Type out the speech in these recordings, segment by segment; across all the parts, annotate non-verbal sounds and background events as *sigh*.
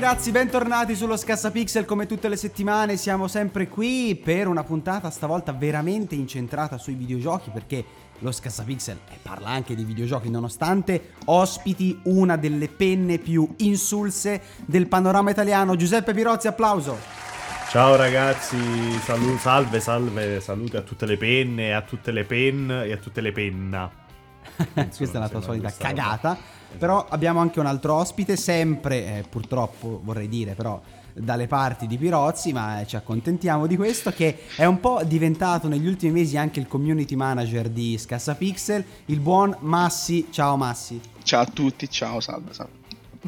ragazzi, bentornati sullo Scassapixel come tutte le settimane, siamo sempre qui per una puntata stavolta veramente incentrata sui videogiochi perché lo Scassapixel eh, parla anche di videogiochi nonostante ospiti una delle penne più insulse del panorama italiano, Giuseppe Pirozzi, applauso. Ciao ragazzi, salu- salve, salve, salute a tutte le penne, a tutte le pen e a tutte le penna. Questa è la tua solita cagata. Però abbiamo anche un altro ospite, sempre, eh, purtroppo vorrei dire, però dalle parti di Pirozzi, ma eh, ci accontentiamo di questo, che è un po' diventato negli ultimi mesi anche il community manager di Scassapixel, il buon Massi. Ciao Massi. Ciao a tutti, ciao, salve, salve.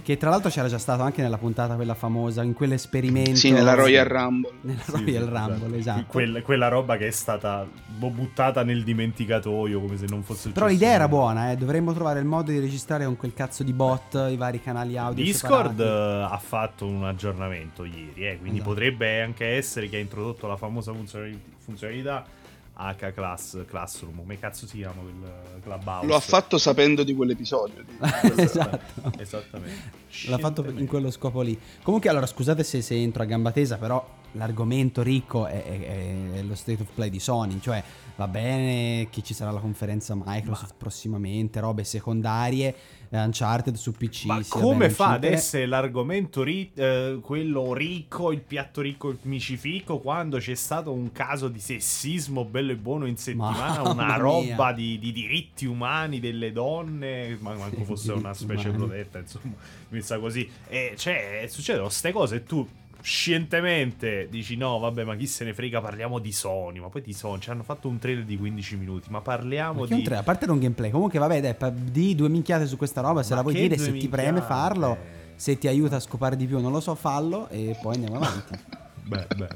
Che tra l'altro c'era già stato anche nella puntata quella famosa, in quell'esperimento. Sì, nella Royal Rumble. Nella Sì, Royal sì, Rumble, esatto. Quella, quella roba che è stata buttata nel dimenticatoio come se non fosse successo Però l'idea era buona, eh. dovremmo trovare il modo di registrare con quel cazzo di bot i vari canali audio. Discord separati. eh, ha fatto un aggiornamento ieri, eh, quindi Esatto. potrebbe anche essere che ha introdotto la famosa funzionali- funzionalità H class, Classroom, come cazzo si chiama quel clubhouse? Lo ha fatto sapendo di quell'episodio. di- esatto. *laughs* Esattamente. L'ha fatto in quello scopo lì. Comunque, allora, scusate se, se entro a gamba tesa, però l'argomento ricco è, è- è lo state of play di Sony. Cioè, va bene che ci sarà la conferenza Microsoft prossimamente, robe secondarie, eh, Uncharted su PC. Ma come bene, fa ad essere l'argomento ri- eh, quello ricco, il piatto ricco, il micifico, quando c'è stato un caso di sessismo bello e buono in settimana, *laughs* una mia. roba di, di diritti umani delle donne, ma manco fosse *laughs* una specie umani. protetta, insomma, messa così. E cioè, succedono queste cose e tu scientemente dici no, vabbè, ma chi se ne frega, parliamo di Sony, ma poi di Sony, ci hanno fatto un trailer di 15 minuti, ma parliamo Ma che un di... tre- a parte non gameplay, comunque vabbè, dai, di due minchiate su questa roba, se Ma la vuoi dire, se ti preme minchiate? farlo, se ti aiuta a scopare di più, non lo so, fallo e poi andiamo avanti. *laughs* Beh, beh,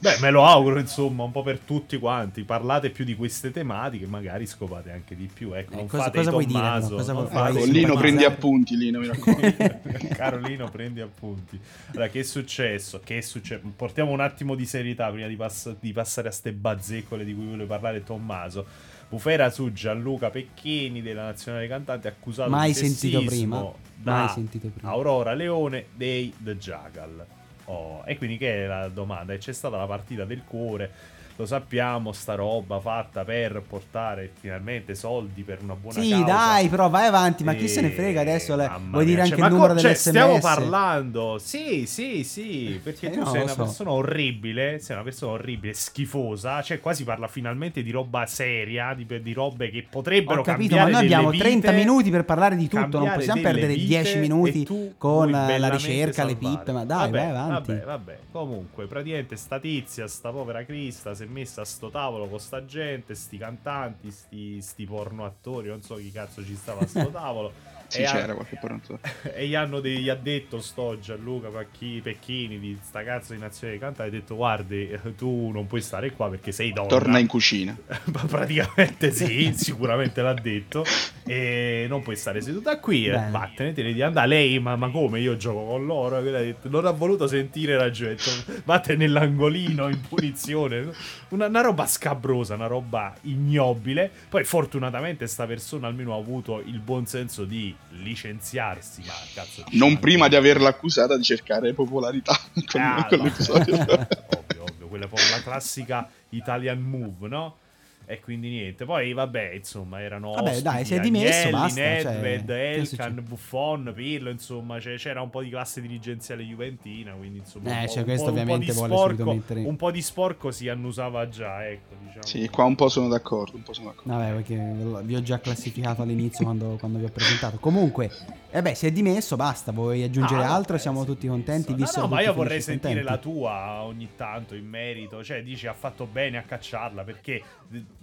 beh, me lo auguro, insomma, un po' per tutti quanti. Parlate più di queste tematiche, magari scopate anche di più. Ecco, Eh, non cosa- fate cosa vuoi dire, Tommaso, però? Cosa vuoi- Ecco, Lino, prendi appunti, Lino, mi raccomando. *laughs* Carolino, prendi appunti. Allora, che è successo? Che è successo? Portiamo un attimo di serietà prima di, pass- di passare a ste bazzecole di cui vuole parlare Tommaso. Bufera su Gianluca Pecchini della Nazionale Cantante accusato Mai di sentito prima. da Mai sentito prima. Aurora Leone dei The Jackal. Oh, e quindi che è la domanda? C'è stata la partita del cuore. Lo sappiamo, sta roba fatta per portare finalmente soldi per una buona Sì, causa. dai, però vai avanti, ma chi se ne Eh, frega adesso? le- vuoi dire anche cioè, il ma numero co- delle cioè, stiamo parlando. Sì, sì, sì, perché Eh, tu no, sei una so. persona orribile, sei una persona orribile, schifosa, cioè qua si parla finalmente di roba seria, di, di robe che potrebbero Ho capito, ma noi abbiamo delle 30 vite, minuti per parlare di tutto, non possiamo perdere vite 10 minuti e con la ricerca, le salvare. pippe, ma dai, vabbè, vai avanti. Vabbè, vabbè, comunque, praticamente sta tizia, sta povera Crista, si è messa a sto tavolo con sta gente, sti cantanti, sti, sti porno attori, non so chi cazzo ci stava a sto *laughs* tavolo. Sì, e c'era ha- qualche porno. *laughs* e gli hanno de- gli ha detto sto Gianluca Pacchi- Pecchini di sta cazzo di nazione di cantante ha detto guardi tu non puoi stare qua perché sei donna. Torna in cucina. *laughs* Ma praticamente sì sicuramente l'ha detto. E non puoi stare seduta qui eh, Bene. vattene te ne di andare. Lei ma, ma come? Io gioco con loro detto, non ha voluto sentire ragione ha detto, vattene nell'angolino in punizione. Una, una roba scabrosa una roba ignobile. Poi fortunatamente sta persona almeno ha avuto il buon senso di licenziarsi ma cazzo Non prima di averla accusata di cercare popolarità *laughs* con, Ah, con no. l'episodio. *laughs* ovvio, ovvio, quella è la classica Italian move, no? E quindi niente, poi vabbè, insomma, erano Vabbè, ospiti, dai, si è dimesso, Agnelli, basta, cioè, Nedved, che Elkan? Buffon, Pirlo, insomma, c'è- c'era un po' di classe dirigenziale juventina, quindi insomma, Eh, un, po', cioè, un questo po'- un po' ovviamente sporco, un po' di sporco si annusava già, ecco, diciamo. Sì, qua un po' sono d'accordo, un po' sono d'accordo. Vabbè, perché vi ho già classificato all'inizio quando, quando vi ho presentato. Comunque, eh beh, si è dimesso, basta. Vuoi aggiungere Ah, altro? vabbè, Siamo tutti contenti. No, visto no, ma io vorrei sentire la contenti. tua ogni tanto in merito. Cioè, dici ha fatto bene a cacciarla perché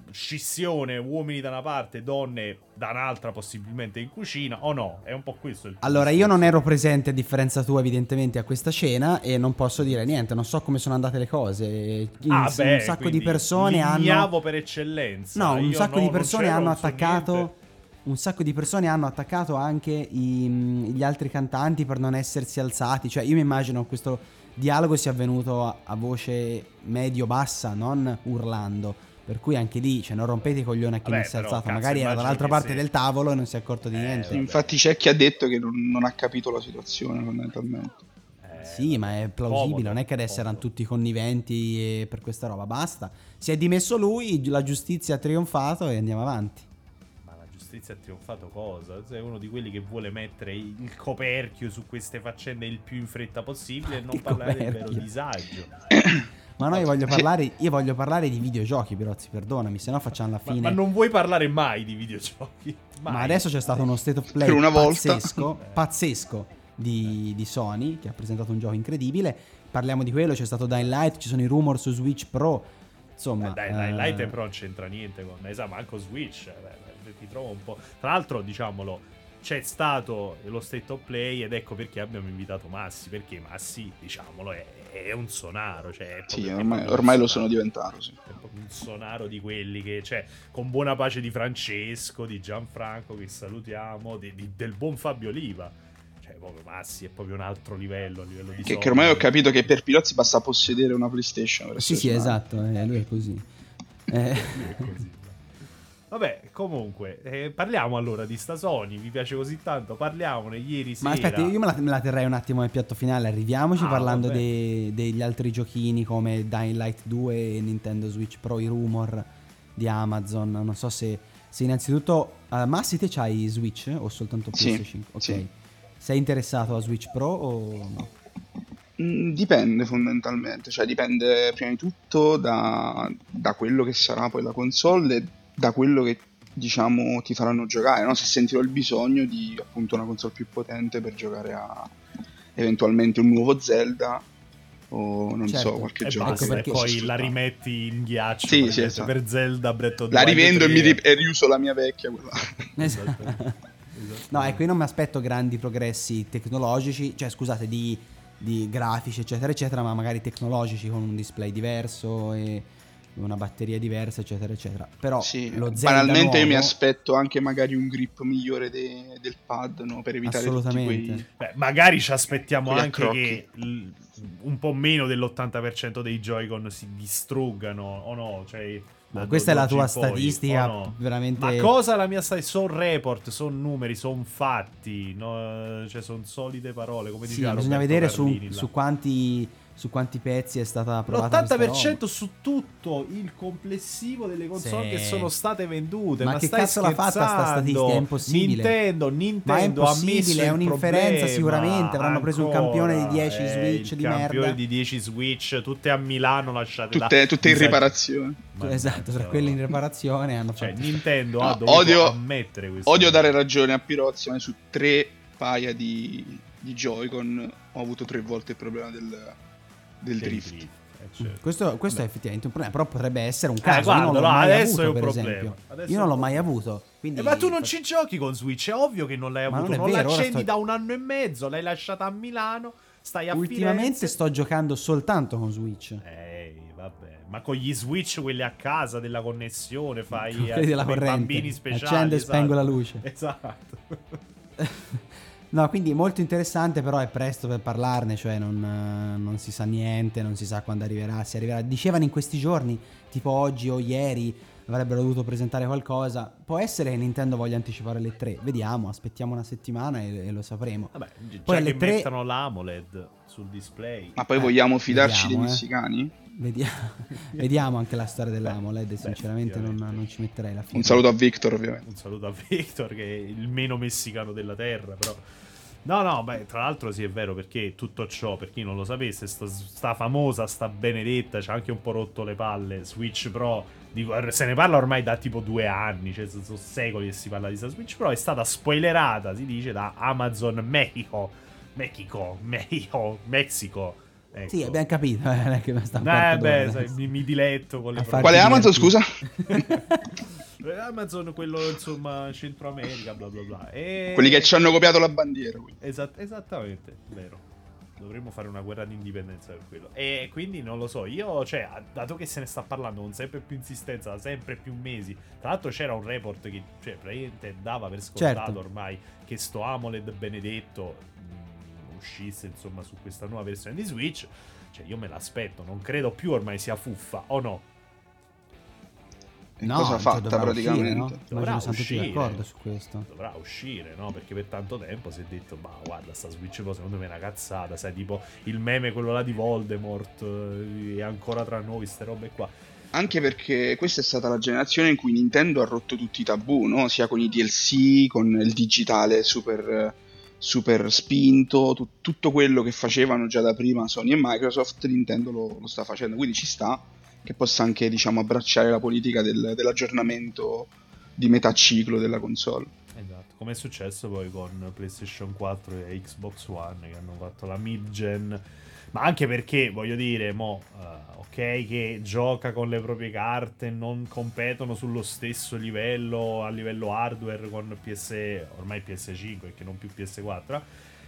scissione, uomini da una parte, donne da un'altra, possibilmente in cucina, o no? È un po' questo il Allora, io non ero presente, a differenza tua, evidentemente, a questa scena e non posso dire niente, non so come sono andate le cose. Ah, un, beh, un sacco di persone hanno... per eccellenza. No, un Io sacco no, di persone hanno attaccato... niente. Un sacco di persone hanno attaccato anche i- gli altri cantanti per non essersi alzati. Cioè, io mi immagino questo dialogo sia avvenuto a, a voce medio-bassa, non urlando. Per cui anche lì, cioè, non rompete i coglioni a chi Vabbè, non si è però, alzato. cazzo, Magari era dall'altra parte se- del tavolo e non si è accorto di Eh, niente. vabbè. Infatti c'è chi ha detto che non, non ha capito la situazione fondamentalmente. Eh, Sì, ma è plausibile, comodo, non è che adesso erano comodo. tutti conniventi per questa roba, basta. Si è dimesso lui, la giustizia ha trionfato e andiamo avanti. Ma giustizia ha trionfato cosa? Sei uno di quelli che vuole mettere il coperchio su queste faccende il più in fretta possibile e non Il parlare del vero disagio. *coughs* Ma no, io voglio parlare, io voglio parlare di videogiochi, Pirozzi, perdonami, se no facciamo la Ma, fine. ma non vuoi parlare mai di videogiochi? Mai. Ma adesso c'è stato uno state of play Per una volta. pazzesco, *laughs* pazzesco di, di Sony che ha presentato un gioco incredibile. Parliamo di quello, c'è stato Dying Light, ci sono i rumor su Switch Pro. Insomma, Eh, dai, dai, Light eh, però non c'entra niente con esatto, manco Switch. eh, beh, ti trovo un po'. Tra l'altro, diciamolo, c'è stato lo state of play ed ecco perché abbiamo invitato Massi. Perché Massi, diciamolo, è, è un sonaro. Cioè, è Sì, ormai, ormai lo sono diventato, sì. È proprio un sonaro di quelli che, cioè, con buona pace di Francesco, di Gianfranco, che salutiamo, di- di- del buon Fabio Oliva. Cioè, proprio Massi è proprio un altro livello, a livello di Che, che ormai ho capito che per Pilozzi basta possedere una PlayStation. Sì, sì, esatto, eh, lui è così. Eh, È così. Vabbè, comunque, eh, parliamo allora di sta Sony. Vi piace così tanto? Parliamone ieri sera. Ma aspetta, io me la, me la terrei un attimo nel piatto finale. Arriviamoci Ah, parlando dei- degli altri giochini come Dying Light 2 e Nintendo Switch Pro, i rumor di Amazon. Non so se, se innanzitutto. Uh, Massi, te c'hai Switch o soltanto Sì, PlayStation? Ok. sì. Sei interessato a Switch Pro o no? Mm, Dipende fondamentalmente, cioè dipende prima di tutto da, da quello che sarà poi la console e da quello che diciamo ti faranno giocare, no? se sentirò il bisogno di appunto una console più potente per giocare a eventualmente un nuovo Zelda o non Certo. so, qualche E gioco. Ecco perché- poi la rimetti in ghiaccio Sì, per, sì, esatto. per Zelda Breath of the La rivendo e, 3. mi ri- e riuso la mia vecchia. Quella. *laughs* *laughs* Esatto. No, ecco, io non mi aspetto grandi progressi tecnologici, cioè scusate, di, di grafici, eccetera, eccetera, ma magari tecnologici con un display diverso e una batteria diversa, eccetera, eccetera. Però Sì, lo Zelda banalmente io mi nuovo- aspetto anche magari un grip migliore de- del pad no? per evitare tutti Assolutamente. quei... Beh, magari ci aspettiamo anche accrocchi. che l- un po' meno dell'80% dei Joy-Con si distruggano o no, cioè Ma questa è la tua statistica no? veramente... Ma cosa la mia statistica? Sono report, sono numeri, sono fatti, no? cioè sono solide parole, come Sì, diceva bisogna Roberto vedere su, su quanti, su quanti pezzi è stata questa L'80% roba. su tutto il complessivo delle console Sì. che sono state vendute. Ma Ma, che stai cazzo l'ha fatta sta statistica? È impossibile. Nintendo, Nintendo Ma è impossibile, è un'inferenza sicuramente, avranno preso un campione di 10 Eh, Switch il di campione merda. di 10 Switch, tutte a Milano lasciate là. Tutte, tutte in riparazione. Mannaggia, Esatto, tra quelli in riparazione hanno Cioè, fatto... Nintendo No, ha dovuto odio- ammettere questo. Odio dare ragione a Pirozzi, ma su tre paia di, di Joy-Con ho avuto tre volte il problema del, del Del drift. drift, eh, certo. Questo, questo è effettivamente un problema, però potrebbe essere un Eh, caso. io non l'ho mai adesso avuto, è un per problema. Io non l'ho mai avuto. Quindi Eh, ma tu non ci giochi con Switch, è ovvio che non l'hai Ma avuto. non è Non, vero, ora l'accendi sto- da un anno e mezzo, l'hai lasciata a Milano, stai a Ultimamente Firenze. sto giocando soltanto con Switch. Ehi, vabbè. Ma con gli switch quelli a casa della connessione fai della per corrente. bambini speciali. Accendo e esatto. spengo la luce. Esatto. *laughs* No, quindi molto interessante, però è presto per parlarne, cioè non, non si sa niente, non si sa quando arriverà, se arriverà. Dicevano in questi giorni, tipo oggi o ieri, avrebbero dovuto presentare qualcosa. Può essere che Nintendo voglia anticipare le 3, vediamo, aspettiamo una settimana e, e lo sapremo. Vabbè, già Poi che alle tre- mettono l'AMOLED sul display. Ma poi Eh, vogliamo fidarci vediamo, dei eh. messicani? Vediamo, *laughs* vediamo anche la storia dell'AMOLED, beh, sinceramente non, effettivamente. non ci metterei la fine. Un saluto a Victor, ovviamente. Un saluto a Victor, che è il meno messicano della terra, però. No, no, beh, tra l'altro sì è vero perché tutto ciò, per chi non lo sapesse, sta, sta famosa, sta benedetta, c'ha anche un po' rotto le palle, Switch Pro, di- se ne parla ormai da tipo due anni, cioè sono secoli che si parla di sta Switch Pro, è stata spoilerata, si dice, da Amazon Mexico, Mexico, Mexico, Mexico, Ecco. Sì, abbiamo capito. *laughs* Eh, non è che sta Eh, beh, sai, mi, mi diletto con le Quale Amazon, scusa? *laughs* Eh, Amazon, quello insomma Centro America, bla bla bla. E... Quelli che ci hanno copiato la bandiera. Esat- esattamente, vero. Dovremmo fare una guerra di indipendenza per quello. E quindi non lo so, io, cioè, dato che se ne sta parlando con sempre più insistenza, da sempre più mesi. Tra l'altro c'era un report che, cioè, praticamente dava per scontato Certo. ormai che sto AMOLED benedetto uscisse, insomma, su questa nuova versione di Switch. Cioè, io me l'aspetto, non credo più ormai sia fuffa, o no? No, cosa cioè, fatta dovrà praticamente? uscire, no? Dovrà uscire. d'accordo su questo. dovrà uscire, no? Perché per tanto tempo si è detto, ma guarda, sta Switch Pro secondo me è una cazzata, sai, tipo il meme quello là di Voldemort, eh, è ancora tra noi, ste robe qua. Anche perché questa è stata la generazione in cui Nintendo ha rotto tutti i tabù, no? Sia con i DLC, con il digitale super, super spinto, tu- tutto quello che facevano già da prima Sony e Microsoft, Nintendo lo, lo sta facendo. Quindi ci sta che possa anche, diciamo, abbracciare la politica del- dell'aggiornamento di metà ciclo della console. Esatto, come è successo poi con PlayStation 4 e Xbox One che hanno fatto la mid-gen, ma anche perché, voglio dire, mo, eh, ok che gioca con le proprie carte, non competono sullo stesso livello a livello hardware con PS, ormai PS5 perché non più PS4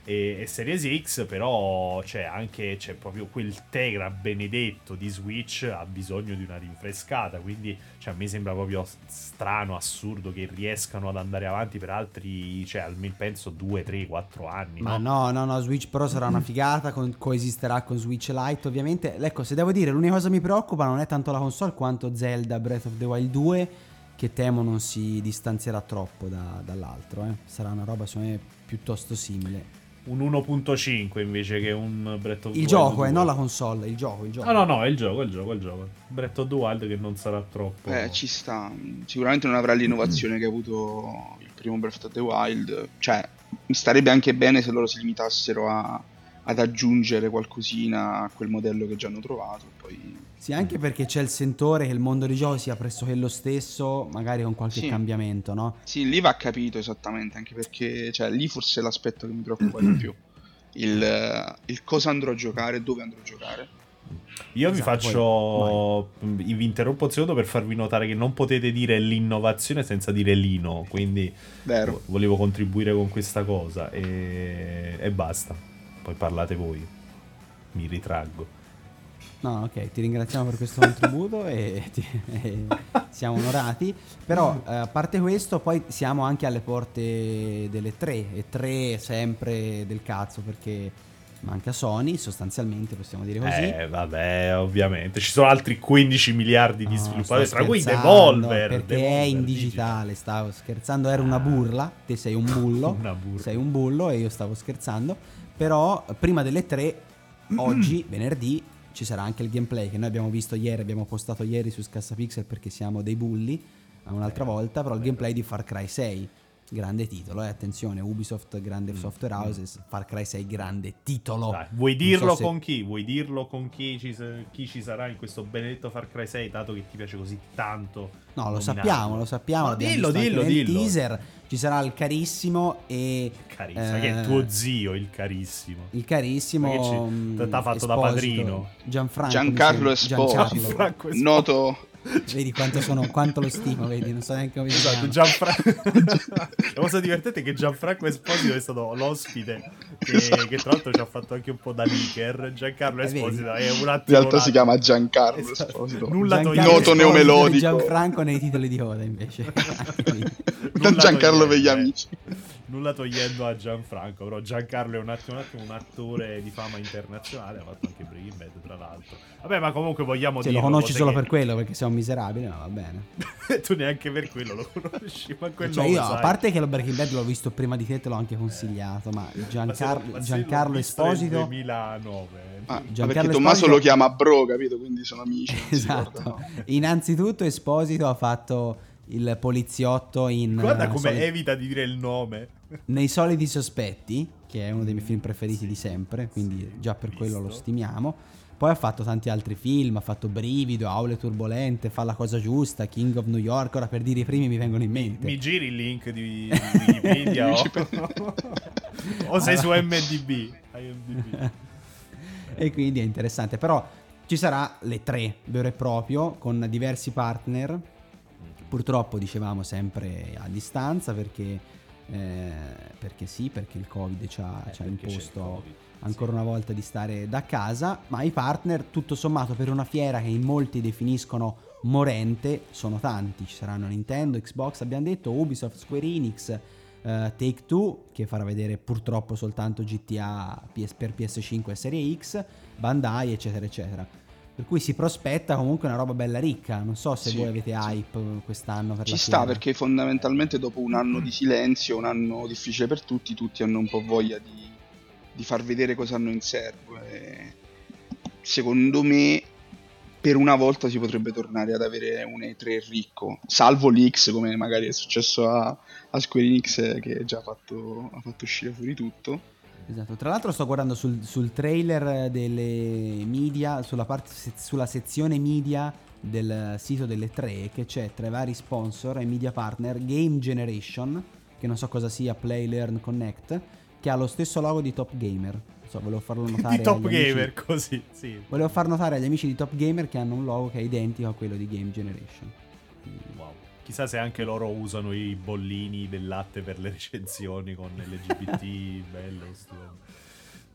e, e Series X, però c'è anche c'è proprio quel Tegra benedetto di Switch ha bisogno di una rinfrescata, quindi cioè, a me sembra proprio strano, assurdo che riescano ad andare avanti per altri, cioè almeno penso 2, 3, 4 anni. Ma no? no, no, no, Switch Pro sarà una figata, con- coesisterà con Switch Lite ovviamente. Ecco, se devo dire, l'unica cosa che mi preoccupa non è tanto la console quanto Zelda Breath of the Wild 2, che temo non si distanzierà troppo da- dall'altro. eh. Sarà una roba, secondo me, piuttosto simile. Un 1.5 invece che un Breath of the Il Wild gioco, 2. eh, non la console, il gioco, il gioco. No, no, no, è il gioco, è il gioco, è il gioco. Breath of the Wild che non sarà troppo... Eh, ci sta. Sicuramente non avrà l'innovazione che ha avuto il primo Breath of the Wild. Cioè, mi starebbe anche bene se loro si limitassero a- ad aggiungere qualcosina a quel modello che già hanno trovato. Poi... Sì, anche perché c'è il sentore che il mondo di gioco sia pressoché lo stesso, magari con qualche Sì. cambiamento, no? Sì, lì va capito esattamente, anche perché cioè, lì forse è l'aspetto che mi preoccupa di più. Il, il cosa andrò a giocare, dove andrò a giocare. Io vi Esatto, faccio. Vi interrompo un secondo per farvi notare che non potete dire l'innovazione senza dire lino. Quindi Vero. vo- volevo contribuire con questa cosa. E, e basta. Poi parlate voi. Mi ritraggo. No, ok, ti ringraziamo per questo contributo e, ti- e siamo onorati. Però, eh, a parte questo, poi siamo anche alle porte delle tre, e tre sempre del cazzo perché manca Sony, sostanzialmente possiamo dire così. Eh, vabbè, ovviamente. Ci sono altri 15 miliardi di No, sviluppatori, tra cui Devolver. Perché Devolver è in Digital. digitale, stavo scherzando, era una burla, te sei un bullo, *laughs* burla. sei un bullo e io stavo scherzando, però prima delle tre, *clears throat* oggi, venerdì, ci sarà anche il gameplay che noi abbiamo visto ieri, abbiamo postato ieri su Scassapixel perché siamo dei bulli, Eh, un'altra volta, però il gameplay di Far Cry 6. Grande titolo, eh, attenzione, Ubisoft, grande software houses, Far Cry 6, grande titolo. Mm. Dai, vuoi dirlo so se- con chi? Vuoi dirlo con chi ci, chi ci sarà in questo benedetto Far Cry 6, dato che ti piace così tanto? No, lo nominarlo? sappiamo, lo sappiamo. Ma l'abbiamo dillo, dillo, nel dillo. teaser. Ci sarà il carissimo e. Carissimo, eh, che è tuo zio, il carissimo. Il carissimo. Ci- mm, t'ha fatto da Esposito, padrino? Gianfranco. Giancarlo. Esposito. Giancarlo. Gianfranco Esposito. Noto *laughs* Vedi quanto, sono, quanto lo stimo, vedi, non so neanche come si Esatto, chiama. Gianfranco. La cosa divertente è che Gianfranco Esposito è stato l'ospite che, che tra l'altro ci ha fatto anche un po' da leaker. Giancarlo Eh? Esposito è un attimo. in realtà si chiama Giancarlo Esatto. Esposito. Nulla Giancarlo. Noto neomelodico. Gianfranco nei titoli di coda invece. *laughs* Giancarlo per gli eh. Nulla togliendo a Gianfranco, però Giancarlo è un attimo, un attimo un attore di fama internazionale, ha fatto anche Breaking Bad tra l'altro. Vabbè, ma comunque vogliamo Se dire... lo conosci solo per quello perché sei un miserabile, ma va bene. *laughs* tu neanche per quello lo conosci, ma quello Cioè io, a parte che lo Breaking Bad l'ho visto prima di te, te l'ho anche consigliato, ma Ma se lo- Giancarlo, ma se Giancarlo Esposito... 2009. Ah, Giancarlo perché Tommaso Esposito- lo chiama Bro, capito? Quindi sono amici. Esatto. ricordano. Innanzitutto Esposito ha fatto il poliziotto in Guarda eh, come soli- evita di dire il nome. Nei soliti sospetti, che è uno dei miei film preferiti di sempre, quindi già per quello lo stimiamo. Poi ha fatto tanti altri film, ha fatto Brivido, Aule Turbolente, Fa la cosa giusta, King of New York, ora per dire i primi mi vengono in mente. Mi giri il link di, di *laughs* Wikipedia o... o sei su MDB. IMDb. e quindi è interessante. Però ci sarà le tre vero e proprio con diversi partner. Purtroppo dicevamo sempre a distanza perché, eh, perché sì, perché il Covid ci ha, Eh, ci ha imposto ancora sì. una volta di stare da casa, ma i partner tutto sommato per una fiera che in molti definiscono morente sono tanti, ci saranno Nintendo, Xbox, abbiamo detto, Ubisoft, Square Enix, eh, Take Two che farà vedere purtroppo soltanto GTA PS per PS5 e Serie X, Bandai eccetera eccetera. Per cui si prospetta comunque una roba bella ricca, non so se Sì, voi avete sì. hype quest'anno per Ci sta perché fondamentalmente dopo un anno di silenzio, un anno difficile per tutti, tutti hanno un po' voglia di, di far vedere cosa hanno in serbo. E secondo me, per una volta si potrebbe tornare ad avere un E3 ricco, salvo l'X come magari è successo a, a Square Enix eh, che già ha fatto, ha fatto uscire fuori tutto. Esatto, tra l'altro sto guardando sul, sul trailer delle media, sulla, parte, sulla sezione media del sito delle tre, che c'è tra i vari sponsor e media partner Game Generation, che non so cosa sia, Play, Learn, Connect, che ha lo stesso logo di Top Gamer. So, volevo farlo *laughs* notare Di Top agli amici- Gamer, così, sì. Volevo far notare agli amici di Top Gamer che hanno un logo che è identico a quello di Game Generation. Chissà se anche loro usano i bollini del latte per le recensioni con LGBT, *laughs* bello, stupendo.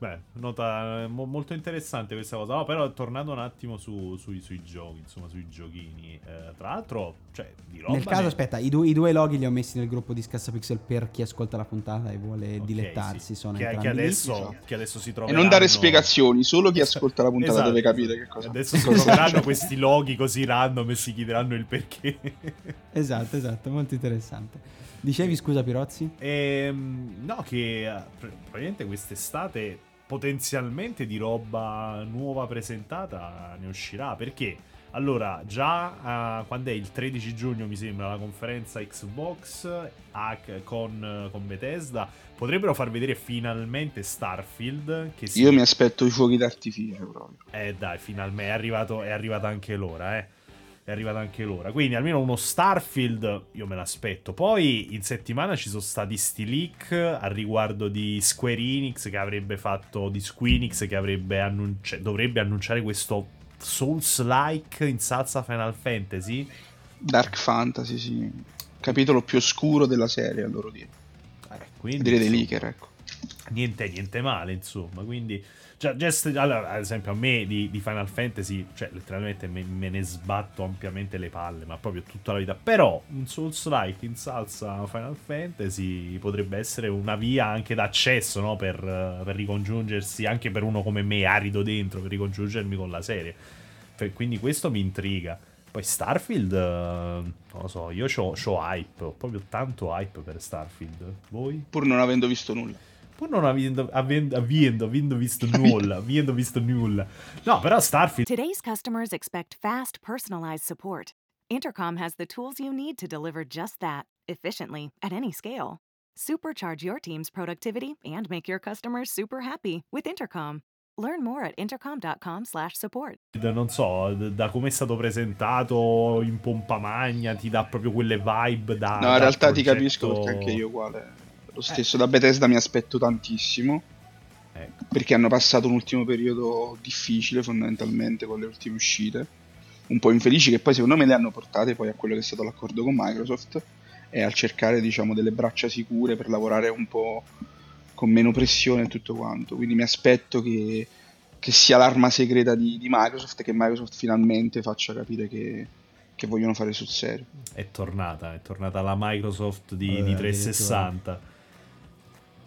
Beh, nota mo- molto interessante questa cosa. No, però tornando un attimo su- sui, sui giochi, insomma, sui giochini. eh, tra l'altro, cioè, di roba Nel caso, ne- aspetta, i, due- i due loghi li ho messi nel gruppo di Scassapixel per chi ascolta la puntata e vuole Ok, dilettarsi. sì. Sono che, che entrambi lì. adesso, esatto. che adesso si E troveranno... non dare spiegazioni, solo chi ascolta la puntata Esatto, deve capire che cosa Adesso si troveranno questi loghi così random e si chiederanno il perché. Esatto, esatto, molto interessante. Dicevi scusa Pirozzi? Ehm, no, che eh, pr- probabilmente quest'estate potenzialmente di roba nuova presentata ne uscirà. Perché? Allora, già eh, quando è il 13 giugno, mi sembra, la conferenza Xbox con, con Bethesda, potrebbero far vedere finalmente Starfield. Che si... Io mi aspetto i fuochi d'artificio proprio. Eh dai, finalmente è, arrivato, è arrivata anche l'ora, eh. È arrivata anche l'ora. Quindi almeno uno Starfield io me l'aspetto. Poi in settimana ci sono stati sti leak al riguardo di Square Enix che avrebbe fatto di Squeenix che avrebbe annunci- dovrebbe annunciare questo Souls-like in salsa Final Fantasy. Dark Fantasy, sì. Capitolo più oscuro della serie, a loro dire. Eh, quindi, Dire dei leaker, ecco. Niente, niente male, insomma. Quindi, già, just- allora, ad esempio, a me di, di Final Fantasy, cioè, letteralmente me, me ne sbatto ampiamente le palle, ma proprio tutta la vita. Però, un Souls-like in salsa Final Fantasy potrebbe essere una via anche d'accesso, no? Per, per ricongiungersi, anche per uno come me, arido dentro, per ricongiungermi con la serie. Quindi questo mi intriga. Poi Starfield, eh, non lo so, io ho hype, ho proprio tanto hype per Starfield. Voi? Pur non avendo visto nulla. Pur non avendo, avendo, avendo, avendo visto nulla, *laughs* avendo visto nulla. No, però Starfield Today's customers expect fast, personalized support. Intercom has the tools you need to deliver just that, efficiently, at any scale. Supercharge your team's productivity and make your customers super happy with Intercom. Learn more at intercom.com/support. non so, da come è stato presentato in pompa magna, ti dà proprio quelle vibe da... No, in realtà ti progetto- capisco perché anche io uguale. Lo stesso da Bethesda mi aspetto tantissimo. Ecco. Perché hanno passato un ultimo periodo difficile fondamentalmente con le ultime uscite. Un po' infelici che poi secondo me le hanno portate poi a quello che è stato l'accordo con Microsoft e al cercare diciamo delle braccia sicure per lavorare un po' con meno pressione e tutto quanto. Quindi mi aspetto che, che sia l'arma segreta di, di Microsoft e che Microsoft finalmente faccia capire che, che vogliono fare sul serio. È tornata, è tornata la Microsoft di, Eh, di 360.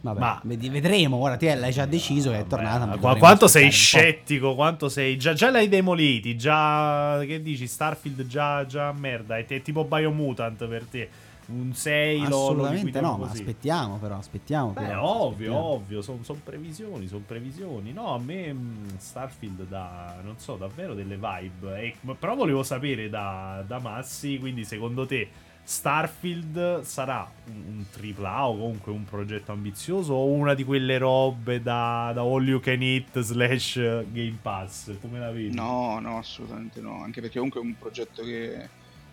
Vabbè, Ma- ved- vedremo. Ora ti l'hai già deciso che è Vabbè, tornata. ma qua- dovremo quanto sei scettico, quanto sei... Già, già l'hai demoliti, già... Che dici? Starfield già, già merda, è, è tipo Biomutant per te. Un 6 lo, lo Assolutamente liquidiamo no, ma così. aspettiamo però, aspettiamo. Beh, però, ovvio, aspettiamo. ovvio, sono previsioni, sono previsioni. No, a me mh, Starfield dà, non so, davvero delle vibe. E- però volevo sapere da, da Massi, quindi secondo te Starfield sarà un, AAA o comunque un progetto ambizioso o una di quelle robe da, da all you can eat slash Game Pass? Come la vedi? No, no, assolutamente no. Anche perché comunque è un progetto che,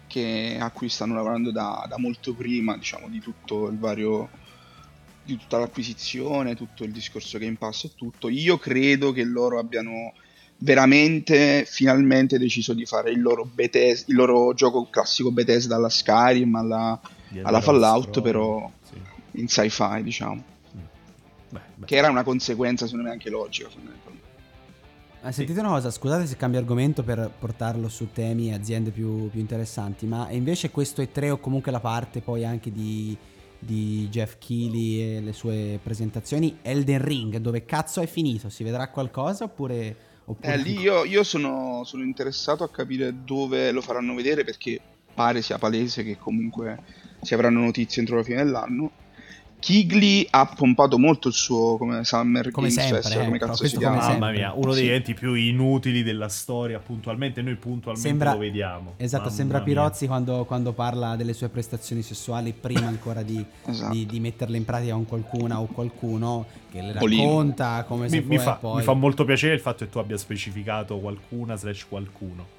che- a cui stanno lavorando da, da molto prima, diciamo, di tutto il vario di tutta l'acquisizione, tutto il discorso Game Pass e tutto, io credo che loro abbiano veramente finalmente deciso di fare il loro, Bethesda, il loro gioco classico Bethesda alla Skyrim, alla, alla Fallout, però sì. in sci-fi, diciamo. Mm. Beh, beh. Che era una conseguenza, secondo me, anche logica. Ah, sentite una cosa, scusate se cambio argomento per portarlo su temi e aziende più, più interessanti, ma invece questo è tre o comunque la parte poi anche di, di Jeff Keighley e le sue presentazioni, Elden Ring, dove cazzo è finito? Si vedrà qualcosa oppure... oppure... Eh, lì io, io sono, sono interessato a capire dove lo faranno vedere perché pare sia palese che comunque si avranno notizie entro la fine dell'anno Kigli ha pompato molto il suo come Summer come Games sempre, Festival, eh, come cazzo si chiama. Mamma mia, uno dei eventi più inutili della storia, puntualmente noi puntualmente sembra, lo vediamo. Esatto, Mamma sembra. Pirozzi quando, quando, parla delle sue prestazioni sessuali prima ancora di, esatto. di, di, metterle in pratica con qualcuna o qualcuno che le racconta come mi, se mi fa, poi... mi fa molto piacere il fatto che tu abbia specificato qualcuna slash qualcuno.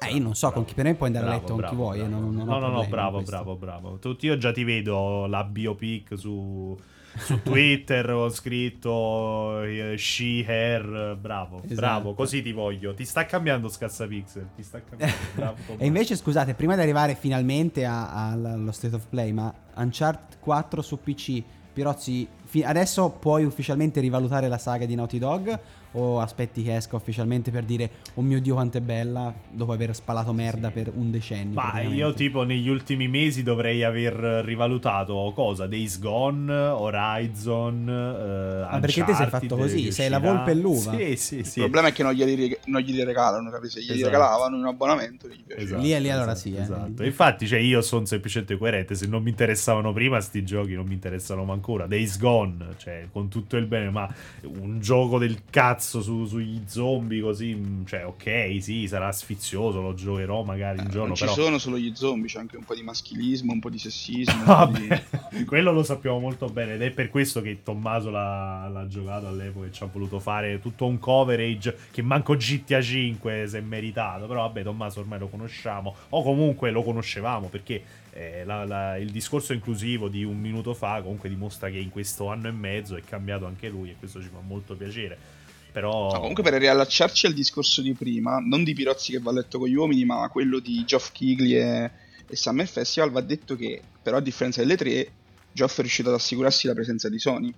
Eh, io non so, con chi per me puoi andare bravo, a letto con chi vuoi. Bravo. Non, non no, no, no, bravo, bravo, bravo. Io già ti vedo la biopic su su *laughs* Twitter ho scritto eh, she, her, bravo, esatto. bravo, così ti voglio. Ti sta cambiando Scassapixel, ti sta cambiando. bravo, e invece scusate, prima di arrivare finalmente allo State of Play, ma Uncharted 4 su PC, Pirozzi, fi- adesso puoi ufficialmente rivalutare la saga di Naughty Dog o aspetti che esca ufficialmente per dire oh mio dio quanto è bella dopo aver spalato merda sì. per un decennio ma io tipo negli ultimi mesi dovrei aver rivalutato cosa Days Gone Horizon uh, ma perché te sei fatto così sei la volpe e l'uva sì sì sì il problema è che non glieli, non glieli regalano capisci? se glieli esatto. regalavano in un abbonamento esatto, lì e lì allora esatto, sì eh. esatto. infatti cioè, io sono semplicemente coerente se non mi interessavano prima sti giochi non mi interessano ancora Days Gone cioè con tutto il bene ma un gioco del cazzo cazzo su, sugli zombie così, mm, cioè ok, sì, sarà sfizioso, lo giocherò magari un eh, giorno, non ci però... sono solo gli zombie, c'è anche un po' di maschilismo, un po' di sessismo. Vabbè, di... *laughs* quello lo sappiamo molto bene ed è per questo che Tommaso l'ha, l'ha giocato all'epoca e ci ha voluto fare tutto un coverage che manco GTA 5 si è meritato, però vabbè Tommaso ormai lo conosciamo, o comunque lo conoscevamo perché eh, la, la, il discorso inclusivo di un minuto fa comunque dimostra che in questo anno e mezzo è cambiato anche lui e questo ci fa molto piacere. Però... No, comunque per riallacciarci al discorso di prima, non di Pirozzi che va letto con gli uomini, ma quello di Geoff Keighley e, e Summer Festival, va detto che però a differenza delle tre, Geoff è riuscito ad assicurarsi la presenza di Sony,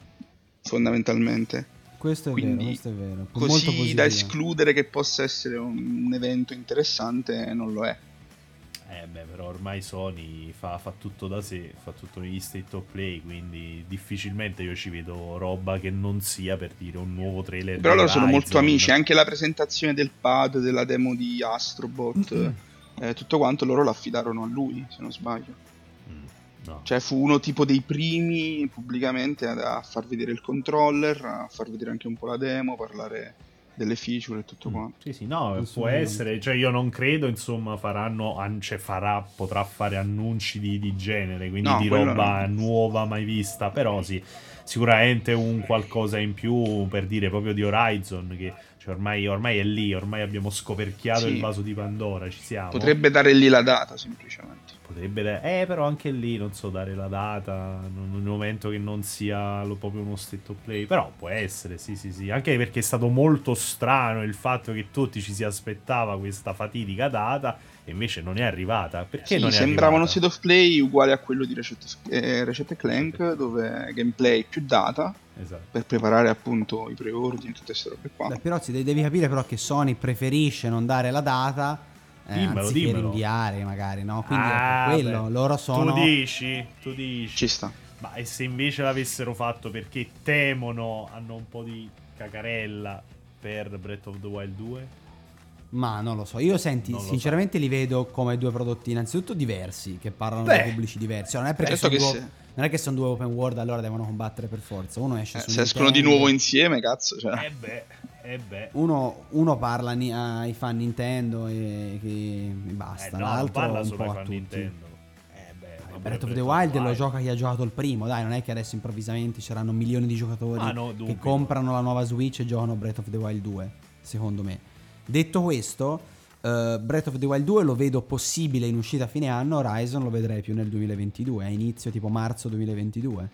fondamentalmente. Questo è Quindi, vero, questo è vero. Così da escludere che possa essere un, un evento interessante non lo è. Eh beh, però ormai Sony fa, fa, tutto da sé, fa tutto negli state of play, quindi difficilmente io ci vedo roba che non sia per dire un nuovo trailer. Però loro sono molto amici, anche la presentazione del pad, della demo di Astrobot, mm-hmm. eh, tutto quanto loro l'affidarono a lui, se non sbaglio. Mm, no. Cioè fu uno tipo dei primi pubblicamente a, a far vedere il controller, a far vedere anche un po' la demo, parlare delle feature e tutto mm. quanto. Sì, sì, no, può essere, cioè io non credo, insomma, faranno, cioè farà, potrà fare annunci di, di genere, quindi no, di roba no. nuova mai vista, però sì, sicuramente un qualcosa in più per dire proprio di Horizon che cioè ormai, ormai è lì, ormai abbiamo scoperchiato sì. il vaso di Pandora, ci siamo. Potrebbe dare lì la data semplicemente. Potrebbe dare, eh, però anche lì non so dare la data nel momento che non sia lo, proprio uno state of play. Però può essere, sì, sì, sì. Anche perché è stato molto strano il fatto che tutti ci si aspettava questa fatidica data e invece non è arrivata. Perché sì, non è sembrava uno state of play uguale a quello di Recette, eh, Recette Clank, dove gameplay più data. Esatto. Per preparare appunto i preordini, tutte queste robe qua. Beh, però devi capire però che Sony preferisce non dare la data eh, dimmelo, anziché dimmelo. rinviare magari, no? Quindi ah, ecco, quello, beh. loro sono... Tu dici, tu dici. Ci sta. Ma e se invece l'avessero fatto perché temono, hanno un po' di cacarella per Breath of the Wild 2? Ma non lo so, io senti, sinceramente so. li vedo come due prodotti innanzitutto diversi, che parlano Beh. di pubblici diversi. Non è perché sono due, se... non è che sono due open world, allora devono combattere per forza. Uno esce eh, su Se escono di nuovo insieme, cazzo. Cioè. Eh beh. Eh uno, uno, parla ni- ai fan Nintendo e, e basta, eh no, l'altro parla un solo po' ai a tutti. Nintendo. Eh beh, Breath of the Wild lo gioca chi ha giocato il primo, dai, non è che adesso improvvisamente c'erano milioni di giocatori ah, no, che comprano la nuova Switch e giocano Breath of the Wild 2, secondo me. Detto questo, uh, Breath of the Wild 2 lo vedo possibile in uscita a fine anno, Horizon lo vedrei più nel 2022, a inizio tipo marzo 2022.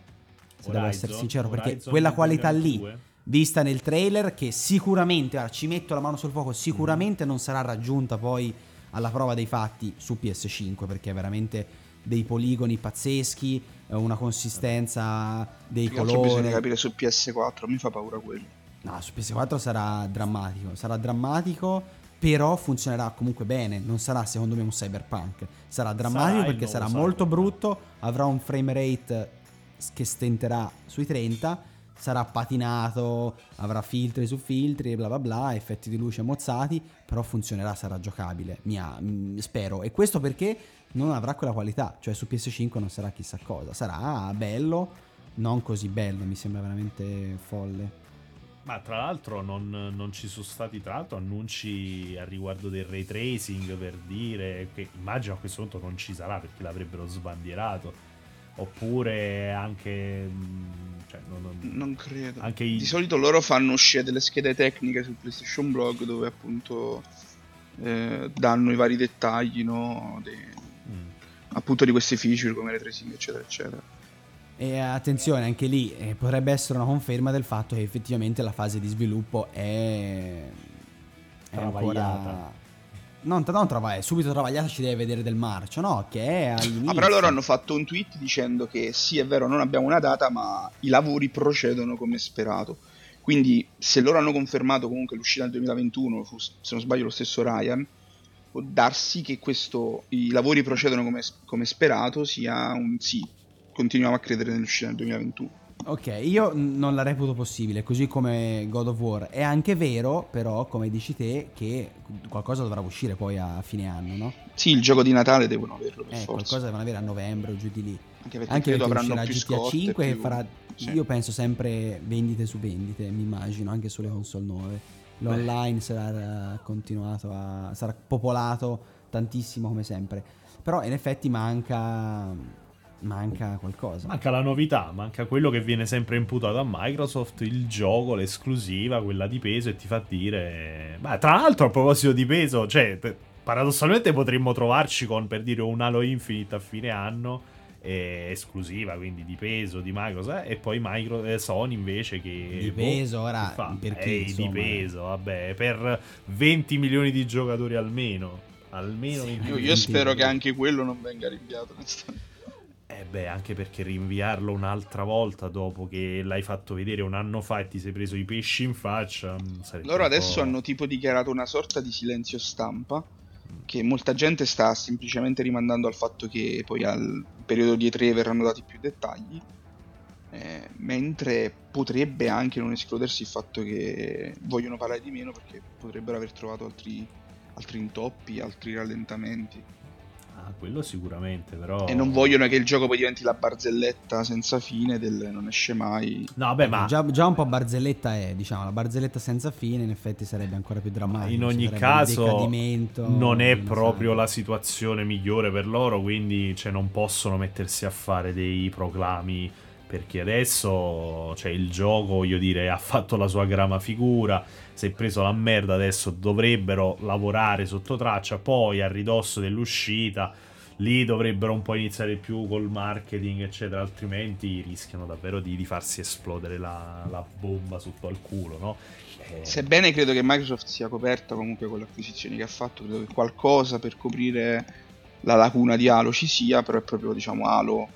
se devo essere Horizon? sincero, perché Horizon quella del qualità lì 2022? vista nel trailer che sicuramente, ora ci metto la mano sul fuoco, sicuramente non sarà raggiunta poi alla prova dei fatti su PS5 perché è veramente dei poligoni pazzeschi, eh, una consistenza dei Più che altro bisogna colori. capire su PS4, mi fa paura quello. No, su PS4 sarà drammatico, sarà drammatico, però funzionerà comunque bene, non sarà secondo me un cyberpunk, sarà drammatico Sarà perché sarà cyberpunk. molto brutto, avrà un frame rate che stenterà sui 30, sarà patinato, avrà filtri su filtri, bla bla bla, effetti di luce mozzati, però funzionerà, sarà giocabile, mia, spero. E questo perché non avrà quella qualità, cioè su PS5 non sarà chissà cosa, sarà bello, non così bello, mi sembra veramente folle. Ma tra l'altro non, non ci sono stati tra l'altro annunci a riguardo del ray tracing per dire che immagino a questo punto non ci sarà perché l'avrebbero sbandierato. Oppure anche... mh, Cioè, non- non- Non credo. anche i- Di solito loro fanno uscire delle schede tecniche sul PlayStation Blog dove appunto eh, danno i vari dettagli no, dei- Mm. appunto di questi feature come le tracing eccetera eccetera. E attenzione, anche lì eh, potrebbe essere una conferma del fatto che effettivamente la fase di sviluppo è, è ancora... Non, non travagliata, subito travagliata ci deve vedere del marcio, no? Che è all'inizio. Ah, però loro hanno fatto un tweet dicendo che sì, è vero, non abbiamo una data, ma i lavori procedono come sperato. Quindi, se loro hanno confermato comunque l'uscita nel 2021, fu, se non sbaglio lo stesso Ryan, può darsi che questo, i lavori procedono come, come sperato sia un sì. Continuiamo a credere nell'uscita nel 2021. Ok, io non la reputo possibile, così come God of War. È anche vero, però, come dici te, che qualcosa dovrà uscire poi a fine anno, no? Sì, il gioco di Natale devono averlo per Eh, forza. qualcosa devono avere a novembre o giù di lì. Anche perché Anche perché avranno più GTA scotte, 5 che più- farà, sì. io penso sempre vendite su vendite, mi immagino, anche sulle console nuove. L'online sarà eh, continuato a... sarà popolato tantissimo come sempre. Però in effetti manca... manca qualcosa. Manca la novità, manca quello che viene sempre imputato a Microsoft, il gioco, l'esclusiva, quella di peso e ti fa dire... Ma tra l'altro a proposito di peso, cioè paradossalmente potremmo trovarci con per dire un Halo Infinite a fine anno eh, esclusiva, quindi di peso di Microsoft e poi Micro- eh, Sony invece che... Di boh, peso, ora, che fa? per chi, Eh, insomma. di peso, vabbè, per 20 milioni di giocatori almeno. Almeno Sì, 20 Io, io spero che anche quello non venga rinviato. Eh beh, anche perché rinviarlo un'altra volta dopo che l'hai fatto vedere un anno fa e ti sei preso i pesci in faccia. mm, Loro adesso hanno tipo dichiarato una sorta di silenzio stampa che molta gente sta semplicemente rimandando al fatto che poi al periodo di E3 verranno dati più dettagli, eh, mentre potrebbe anche non escludersi il fatto che vogliono parlare di meno perché potrebbero aver trovato altri, altri intoppi, altri rallentamenti quello sicuramente, però... e non vogliono che il gioco poi diventi la barzelletta senza fine del non esce mai. No, beh, ma già, già un po' barzelletta è, diciamo, la barzelletta senza fine in effetti sarebbe ancora più drammatica. in ogni caso non è proprio saga. la situazione migliore per loro, quindi cioè, non possono mettersi a fare dei proclami perché adesso cioè, il gioco, voglio dire, ha fatto la sua grama figura, si è preso la merda, adesso dovrebbero lavorare sotto traccia, poi a ridosso dell'uscita lì dovrebbero un po' iniziare più col marketing, eccetera, altrimenti rischiano davvero di, di farsi esplodere la, la bomba sotto al culo, no? Eh, Sebbene credo che Microsoft sia coperta comunque con le acquisizioni che ha fatto, credo che qualcosa per coprire la lacuna di Halo ci sia, però è proprio diciamo Halo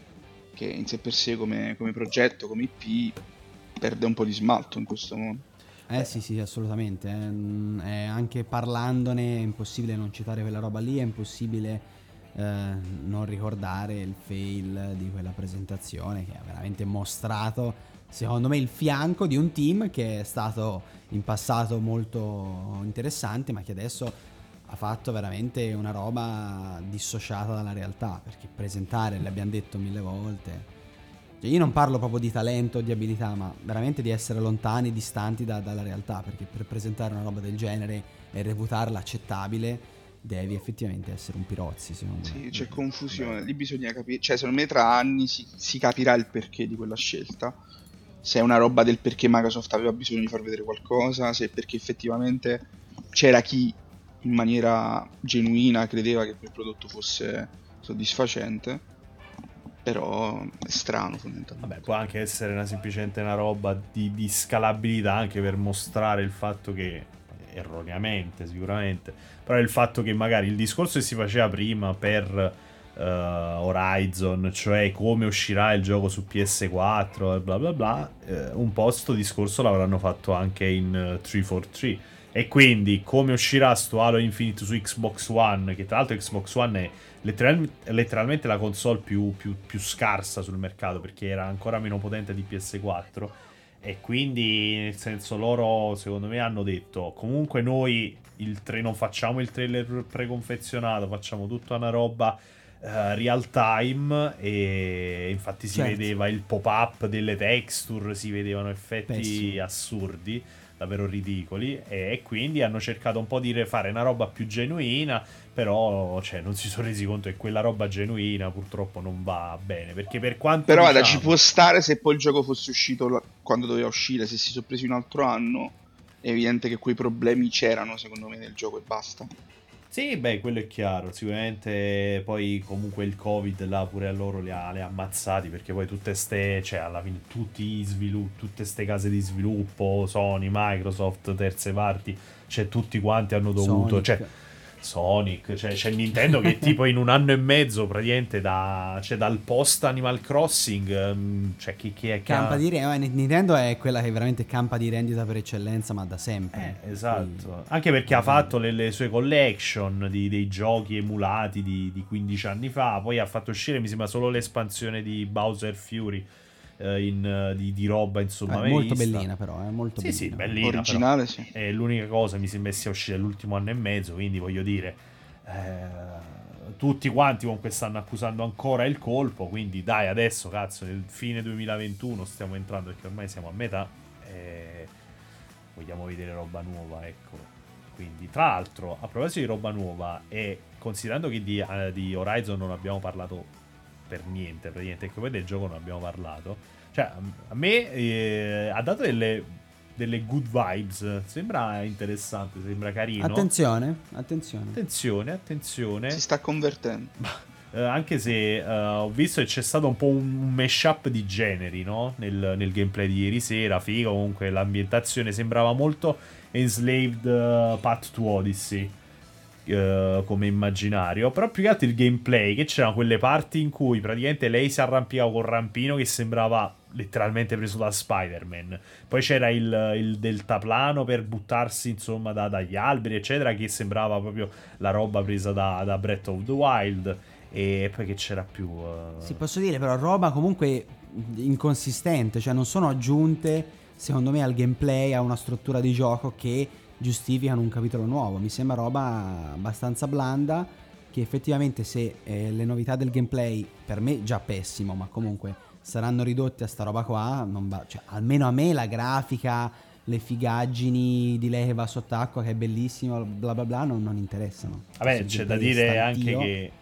che in sé per sé come, come progetto, come IP, perde un po' di smalto in questo mondo. Eh sì, sì, assolutamente. eh. È anche parlandone è impossibile non citare quella roba lì, è impossibile eh, non ricordare il fail di quella presentazione che ha veramente mostrato, secondo me, il fianco di un team che è stato in passato molto interessante, ma che adesso ha fatto veramente una roba dissociata dalla realtà, perché presentare, l'abbiamo detto mille volte, cioè, io non parlo proprio di talento o di abilità, ma veramente di essere lontani, distanti da- dalla realtà, perché per presentare una roba del genere e reputarla accettabile devi effettivamente essere un pirozzi, secondo me. Sì, c'è confusione, lì bisogna capire, cioè secondo me tra anni si, si capirà il perché di quella scelta, se è una roba del perché Microsoft aveva bisogno di far vedere qualcosa, se perché effettivamente c'era chi in maniera genuina credeva che quel prodotto fosse soddisfacente. però è strano fondamentalmente. Vabbè, può anche essere una, semplicemente una roba di, di scalabilità anche per mostrare il fatto che erroneamente sicuramente, però il fatto che magari il discorso che si faceva prima per uh, Horizon, cioè come uscirà il gioco su PS4 e bla bla bla, uh, un po' sto discorso l'avranno fatto anche in uh, 343 e quindi come uscirà sto Halo Infinite su Xbox One, che tra l'altro Xbox One è letteral- letteralmente la console più, più, più scarsa sul mercato perché era ancora meno potente di PS4 e quindi, nel senso, loro secondo me hanno detto: comunque noi il tra- non facciamo il trailer preconfezionato, facciamo tutta una roba uh, real time. E infatti si certo. vedeva il pop-up delle texture, si vedevano effetti Pessimo. assurdi davvero ridicoli e quindi hanno cercato un po' di fare una roba più genuina però cioè, non si sono resi conto che quella roba genuina purtroppo non va bene perché per quanto però diciamo... ci può stare se poi il gioco fosse uscito quando doveva uscire se si sono presi un altro anno è evidente che quei problemi c'erano secondo me nel gioco e basta sì, beh, quello è chiaro. Sicuramente poi comunque il Covid là pure a loro li ha, li ha ammazzati perché poi tutte ste, cioè alla fine tutti i svilupp, tutte ste case di sviluppo, Sony, Microsoft, terze parti, cioè tutti quanti hanno dovuto, Sonic. cioè Sonic, cioè c'è Nintendo che *laughs* tipo in un anno e mezzo praticamente da, cioè dal post Animal Crossing, um, cioè chi, chi è che campa ha... di rendita, Nintendo è quella che veramente campa di rendita per eccellenza, ma da sempre. Eh, esatto, Quindi... anche perché ha fatto le, le sue collection di, dei giochi emulati di, di 15 anni fa, poi ha fatto uscire mi sembra solo l'espansione di Bowser Fury eh, in, eh, di, di, roba insomma è molto vista. bellina però è molto sì, bellina. sì, bellina originale sì. è l'unica cosa mi sembra sia uscita l'ultimo anno e mezzo quindi voglio dire eh, tutti quanti comunque stanno accusando ancora il colpo quindi dai adesso cazzo nel fine 2021 stiamo entrando perché ormai siamo a metà e vogliamo vedere roba nuova ecco quindi tra l'altro a proposito di roba nuova e considerando che di, uh, di Horizon non abbiamo parlato per niente, praticamente, che poi del gioco non abbiamo parlato. Cioè, a me eh, ha dato delle, delle good vibes, sembra interessante, sembra carino. Attenzione, attenzione. Attenzione, attenzione. Si sta convertendo. *laughs* Uh, anche se uh, ho visto che c'è stato un po' un mashup di generi no? nel, nel, gameplay di ieri sera. Figo, comunque l'ambientazione sembrava molto Enslaved uh, Path to Odyssey. Uh, come immaginario. Però più che altro il gameplay, che c'erano quelle parti in cui praticamente lei si arrampicava col rampino che sembrava letteralmente preso da Spider-Man. Poi c'era il, il deltaplano per buttarsi insomma da, dagli alberi, eccetera, che sembrava proprio la roba presa da, da Breath of the Wild. E poi che c'era più... Uh... Sì, posso dire però roba comunque inconsistente, cioè non sono aggiunte secondo me al gameplay, a una struttura di gioco che giustificano un capitolo nuovo. Mi sembra roba abbastanza blanda che effettivamente se eh, le novità del gameplay per me già pessimo, ma comunque saranno ridotte a sta roba qua, va, cioè, almeno a me la grafica, le figaggini di lei che va sott'acqua che è bellissimo, bla bla bla, non, non interessano. Vabbè, c'è da dire anche che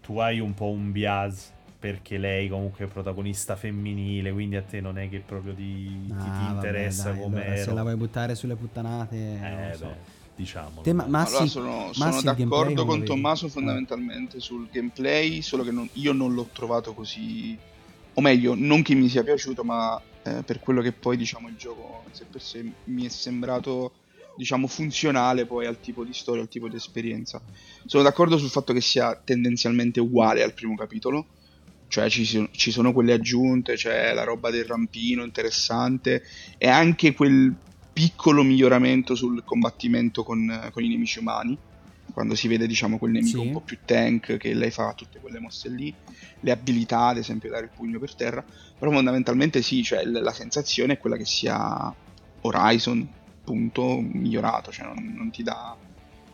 tu hai un po' un bias perché lei comunque è protagonista femminile, quindi a te non è che proprio ti, ah, ti, ti interessa come... Allora, se la vuoi buttare sulle puttanate... Eh, so. beh, diciamo. Te, ma, ma allora, sono, sono d'accordo con Tommaso fondamentalmente eh. sul gameplay, solo che non, io non l'ho trovato così... O meglio, non che mi sia piaciuto, ma eh, per quello che poi diciamo il gioco se per sé mi è sembrato diciamo funzionale poi al tipo di storia, al tipo di esperienza. Sono d'accordo sul fatto che sia tendenzialmente uguale al primo capitolo cioè ci sono, ci sono quelle aggiunte, c'è la roba del rampino interessante e anche quel piccolo miglioramento sul combattimento con, con i nemici umani quando si vede diciamo quel nemico sì. un po' più tank che lei fa tutte quelle mosse lì le abilità ad esempio dare il pugno per terra però fondamentalmente sì cioè la sensazione è quella che sia Horizon punto migliorato cioè non, non, ti, dà,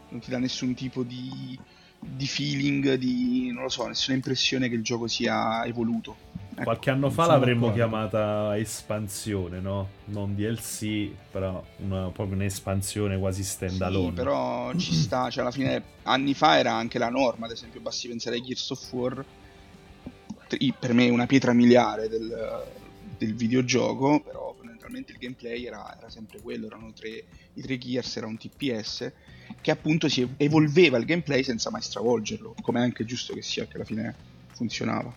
non ti dà nessun tipo di di feeling, di non lo so, nessuna impressione che il gioco sia evoluto. Ecco, Qualche anno fa l'avremmo d'accordo. chiamata espansione, no? Non DLC, però una, proprio un'espansione quasi stand alone. Sì, però ci sta, cioè alla fine anni fa era anche la norma, ad esempio basti pensare a Gears of War, per me è una pietra miliare del, del videogioco, però fondamentalmente il gameplay era, era sempre quello, erano tre, i tre Gears, era un TPS che appunto si evolveva il gameplay senza mai stravolgerlo, come è anche giusto che sia, che alla fine funzionava.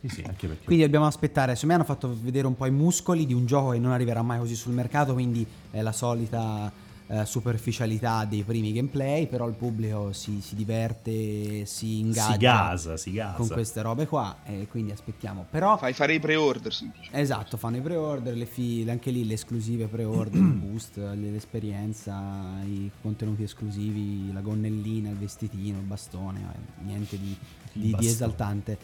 Sì, sì, anche perché... Quindi dobbiamo aspettare. Secondo me hanno fatto vedere un po' i muscoli di un gioco che non arriverà mai così sul mercato, quindi è la solita eh, superficialità dei primi gameplay, però il pubblico si, si diverte, si ingaggia si gasa, si gasa. con queste robe qua e quindi aspettiamo. Però Fai fare i pre-order. Esatto, fanno i pre-order, le fi- anche lì le esclusive pre-order, il *clears throat* boost, l'esperienza, i contenuti esclusivi, la gonnellina, il vestitino, il bastone, eh, niente di, di- di esaltante.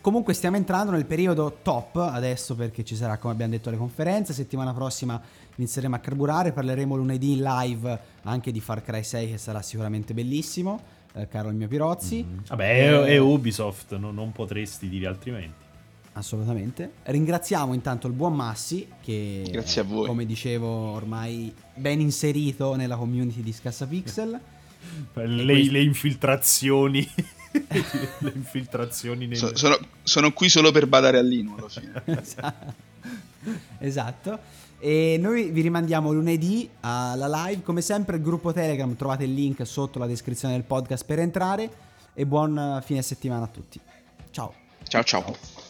Comunque stiamo entrando nel periodo top adesso perché ci sarà, come abbiamo detto, le conferenze. Settimana prossima inizieremo a carburare, parleremo lunedì in live anche di Far Cry 6 che sarà sicuramente bellissimo, eh, caro il mio Pirozzi. Vabbè, è, è Ubisoft, no- non potresti dire altrimenti. Assolutamente. Ringraziamo intanto il buon Massi che Grazie a voi. come dicevo ormai ben inserito nella community di Scassapixel. *laughs* Le, questo- le infiltrazioni. *laughs* *laughs* le infiltrazioni. So- sono, sono qui solo per badare a Lino alla fine. *laughs* esatto. E noi vi rimandiamo lunedì alla live. Come sempre il gruppo Telegram trovate il link sotto la descrizione del podcast per entrare e buon fine settimana a tutti. Ciao. Ciao ciao.